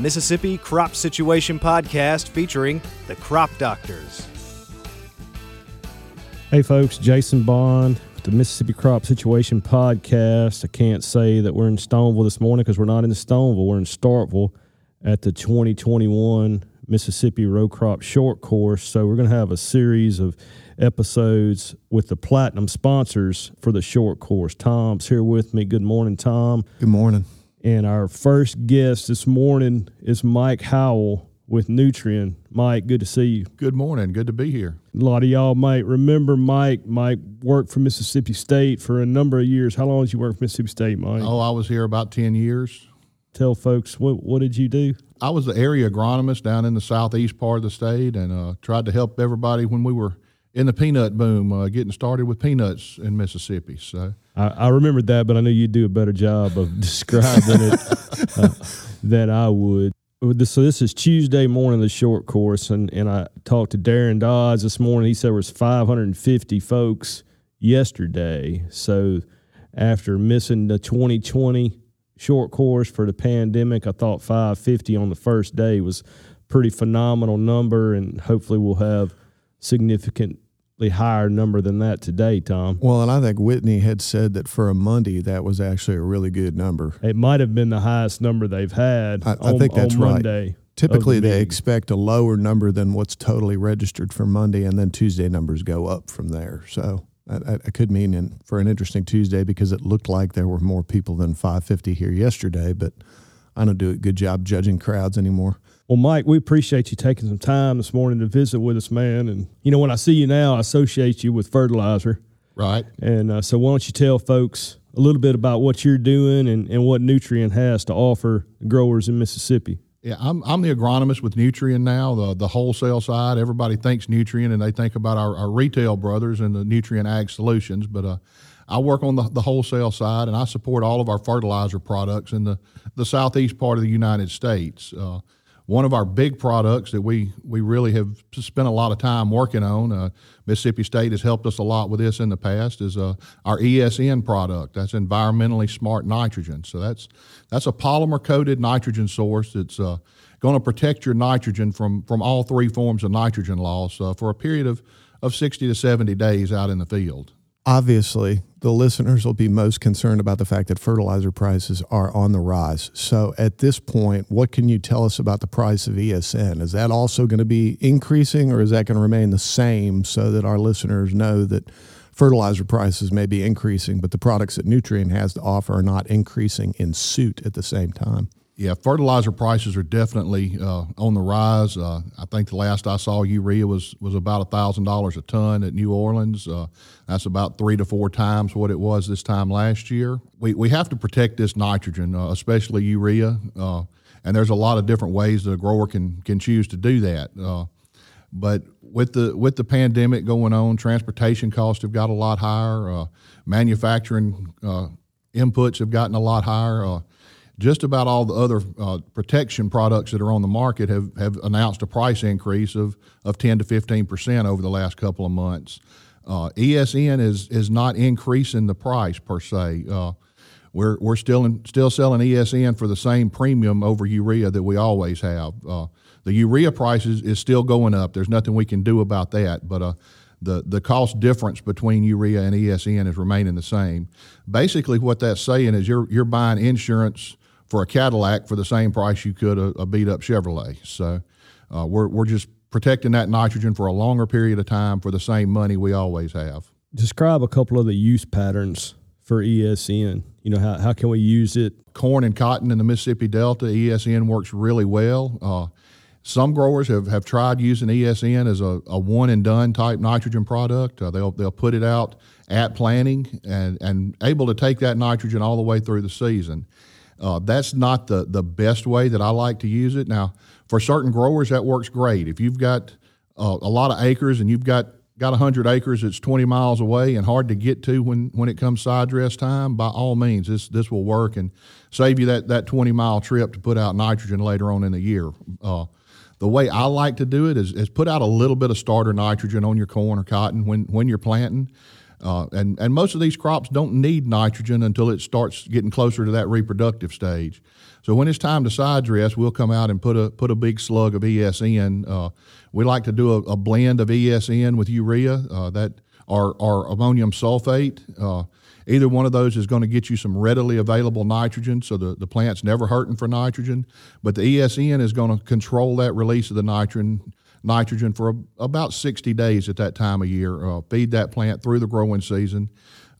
Mississippi Crop Situation Podcast featuring the Crop Doctors. Hey, folks, Jason Bond with the Mississippi Crop Situation Podcast. I can't say that we're in Stoneville this morning because we're not in Stoneville. We're in Starkville at the 2021 Mississippi Row Crop Short Course. So, we're going to have a series of episodes with the platinum sponsors for the short course. Tom's here with me. Good morning, Tom. Good morning. And our first guest this morning is Mike Howell with Nutrien. Mike, good to see you. Good morning. Good to be here. A lot of y'all might remember Mike. Mike worked for Mississippi State for a number of years. How long did you work for Mississippi State, Mike? Oh, I was here about 10 years. Tell folks, what, what did you do? I was the area agronomist down in the southeast part of the state and uh, tried to help everybody when we were in the peanut boom, uh, getting started with peanuts in Mississippi. So I, I remembered that, but I knew you'd do a better job of describing it uh, than I would. So this is Tuesday morning, the short course, and, and I talked to Darrin Dodds this morning. He said there was 550 folks yesterday. So after missing the 2020 short course for the pandemic, I thought 550 on the first day was pretty phenomenal number, and hopefully we'll have significantly higher number than that today, Tom. Well, and I think Whitney had said that for a Monday, that was actually a really good number. It might have been the highest number they've had. I, on, I think that's right. Monday Typically, the they expect a lower number than what's totally registered for Monday, and then Tuesday numbers go up from there. So I, I could mean in, for an interesting Tuesday because it looked like there were more people than 550 here yesterday, but I don't do a good job judging crowds anymore. Well, Mike, we appreciate you taking some time this morning to visit with us, man. And you know, when I see you now, I associate you with fertilizer. Right. And uh, so, why don't you tell folks a little bit about what you're doing and, and what Nutrien has to offer growers in Mississippi? Yeah, I'm, I'm the agronomist with Nutrien now, the, the wholesale side. Everybody thinks Nutrien and they think about our, our retail brothers and the Nutrien Ag Solutions, but uh, I work on the, the wholesale side and I support all of our fertilizer products in the, the southeast part of the United States. Uh, one of our big products that we, we really have spent a lot of time working on, uh, Mississippi State has helped us a lot with this in the past, is uh, our ESN product. That's environmentally smart nitrogen. So that's, that's a polymer coated nitrogen source that's uh, going to protect your nitrogen from, from all three forms of nitrogen loss uh, for a period of, of 60 to 70 days out in the field obviously the listeners will be most concerned about the fact that fertilizer prices are on the rise. So at this point, what can you tell us about the price of ESN? Is that also going to be increasing or is that going to remain the same so that our listeners know that fertilizer prices may be increasing, but the products that Nutrien has to offer are not increasing in suit at the same time? Yeah, fertilizer prices are definitely uh, on the rise. Uh, I think the last I saw, urea was was about thousand dollars a ton at New Orleans. Uh, that's about three to four times what it was this time last year. We we have to protect this nitrogen, uh, especially urea, uh, and there's a lot of different ways that a grower can can choose to do that. Uh, but with the with the pandemic going on, transportation costs have got a lot higher. manufacturing inputs have gotten a lot higher just about all the other uh, protection products that are on the market have, have announced a price increase of, of 10 to 15 percent over the last couple of months. Uh, ESN is is not increasing the price per se. Uh, we're we're still in, still selling ESN for the same premium over urea that we always have. Uh, the urea price is, is still going up. There's nothing we can do about that, but uh, the, the cost difference between urea and ESN is remaining the same. Basically, what that's saying is you're you're buying insurance for a Cadillac for the same price you could a, a beat up Chevrolet. So uh, we're, we're just protecting that nitrogen for a longer period of time for the same money we always have. Describe a couple of the use patterns for ESN. You know, how, how can we use it? Corn and cotton in the Mississippi Delta, ESN works really well. Uh, some growers have, have tried using ESN as a, a one and done type nitrogen product. Uh, they'll, they'll put it out at planting and, and able to take that nitrogen all the way through the season. Uh, that's not the, the best way that I like to use it. Now, for certain growers, that works great. If you've got uh, a lot of acres and you've got got 100 acres that's 20 miles away and hard to get to when, when it comes side dress time, by all means, this, this will work and save you that, that 20 mile trip to put out nitrogen later on in the year. Uh, the way I like to do it is, is put out a little bit of starter nitrogen on your corn or cotton when, when you're planting Uh, and, and most of these crops don't need nitrogen until it starts getting closer to that reproductive stage. So when it's time to side dress, we'll come out and put a put a big slug of ESN. Uh, we like to do a, a, blend of ESN with urea uh, that or, or ammonium sulfate. Uh, either one of those is going to get you some readily available nitrogen, so the, the plant's never hurting for nitrogen. But the ESN is going to control that release of the nitrogen nitrogen for a, about 60 days at that time of year. Uh, feed that plant through the growing season.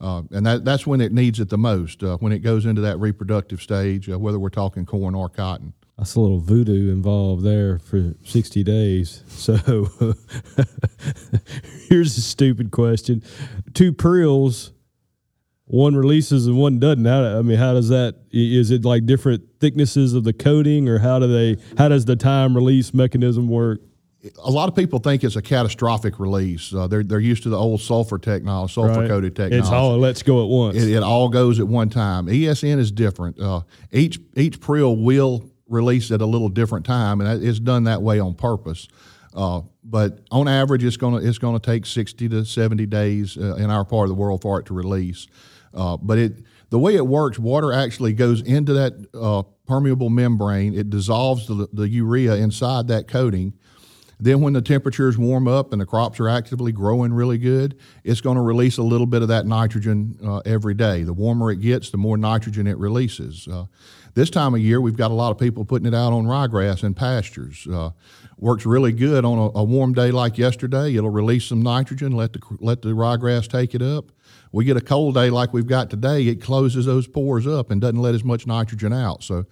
Uh, and that, that's when it needs it the most, uh, when it goes into that reproductive stage, uh, whether we're talking corn or cotton. That's a little voodoo involved there for 60 days. So here's a stupid question. Two prills, one releases and one doesn't. How, I mean, how does that, is it like different thicknesses of the coating or how do they, how does the time release mechanism work? A lot of people think it's a catastrophic release. Uh, they're they're used to the old sulfur technology, sulfur coated technology. It's all let's go at once. It, it, all goes at one time. ESN is different. Uh, each each prill will release at a little different time, and it's done that way on purpose. Uh, but on average, it's gonna it's gonna take sixty to seventy days uh, in our part of the world for it to release. Uh, but it the way it works, water actually goes into that uh, permeable membrane. It dissolves the, the urea inside that coating then, when the temperatures warm up and the crops are actively growing really good, it's going to release a little bit of that nitrogen uh, every day. The warmer it gets, the more nitrogen it releases. Uh, this time of year, we've got a lot of people putting it out on ryegrass and pastures. Uh, works really good on a, a, warm day like yesterday. It'll release some nitrogen, let the let the ryegrass take it up. We get a cold day like we've got today, it closes those pores up and doesn't let as much nitrogen out. So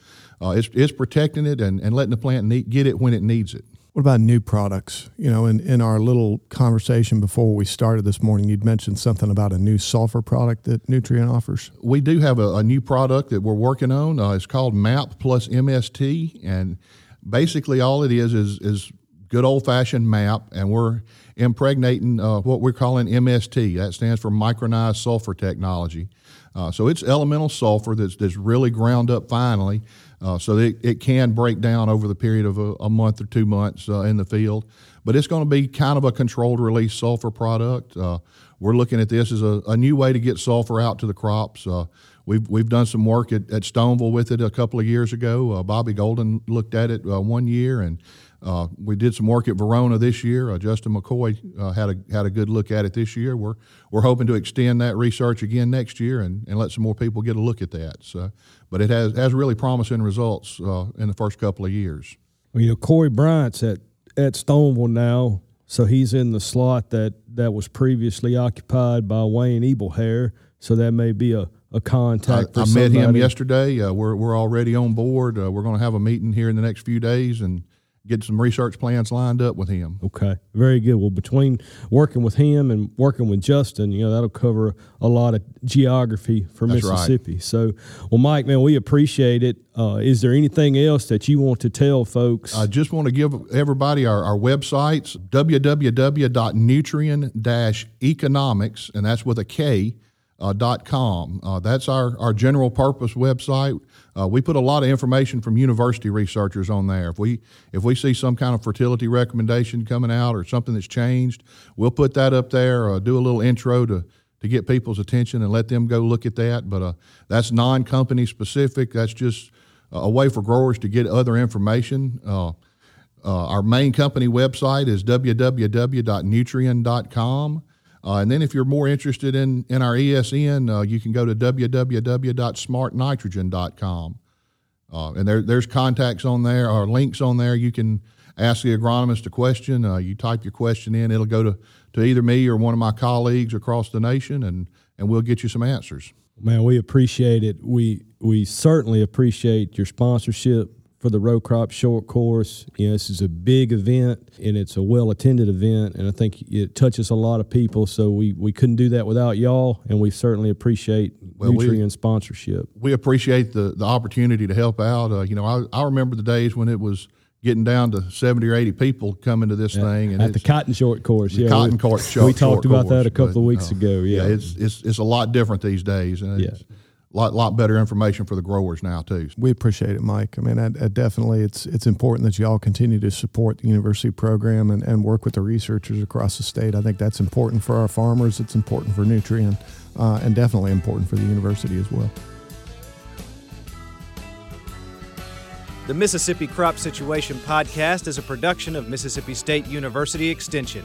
uh, it's, it's protecting it and, and letting the plant need, get it when it needs it. What about new products? You know, in, in our little conversation before we started this morning, you'd mentioned something about a new sulfur product that Nutrien offers. We do have a, a new product that we're working on. Uh, it's called MAP plus MST, and basically all it is is is good old fashioned MAP, and we're impregnating uh, what we're calling MST. That stands for micronized sulfur technology. Uh, so it's elemental sulfur that's, that's really ground up finely uh, so it, it can break down over the period of a, a month or two months uh, in the field. But it's going to be kind of a controlled release sulfur product. Uh, we're looking at this as a, a, new way to get sulfur out to the crops. Uh, we've, we've done some work at, at Stoneville with it a couple of years ago. Uh, Bobby Golden looked at it uh, one year and uh, we did some work at Verona this year. Uh, Justin McCoy uh, had a had a good look at it this year. We're we're hoping to extend that research again next year and, and let some more people get a look at that. So, but it has has really promising results uh, in the first couple of years. Well, you know, Corey Bryant's at at Stoneville now, so he's in the slot that that was previously occupied by Wayne Ebelhar. So that may be a a contact. I, I met him yesterday. Uh, we're we're already on board. Uh, we're going to have a meeting here in the next few days and get some research plans lined up with him. Okay, very good. Well, between working with him and working with Justin, you know that'll cover a lot of geography for That's Mississippi. Right. So, well, Mike, man, we appreciate it. Uh, is there anything else that you want to tell folks? I just want to give everybody our, our websites www.nutrien-ekonomics, and that's with a K dot com. Uh, that's our, our general purpose website. Uh, we put a lot of information from university researchers on there. If we if we see some kind of fertility recommendation coming out or something that's changed, we'll put that up there. Uh, do a little intro to to get people's attention and let them go look at that. But uh, that's non-company specific. That's just a way for growers to get other information. Uh, our main company website is www.nutrien.com. Uh, and then if you're more interested in, in our ESN, uh, you can go to www.smartnitrogen.com. Uh, and there, there's contacts on there or links on there. You can ask the agronomist a question. Uh, you type your question in, it'll go to, to either me or one of my colleagues across the nation, and, and we'll get you some answers. Man, we appreciate it. We we certainly appreciate your sponsorship for the row crop short course. You know, this is a big event and it's a well attended event, and I think it touches a lot of people. So we, we couldn't do that without y'all, and we certainly appreciate well, Nutrien we, sponsorship. We appreciate the, the opportunity to help out. Uh, you know, I, I remember the days when it was getting down to 70 or 80 people coming to this yeah, thing. And at the cotton short course. The yeah, cotton course short We talked about course, that a couple but, of weeks uh, ago. Yeah. yeah. it's, it's, it's a lot different these days. And yeah. Lot lot better information for the growers now too. We appreciate it, Mike. I mean, I, I definitely it's it's important that y'all continue to support the university program and, and work with the researchers across the state. I think that's important for our farmers. It's important for Nutrien, uh, and definitely important for the university as well. The Mississippi Crop Situation Podcast is a production of Mississippi State University Extension.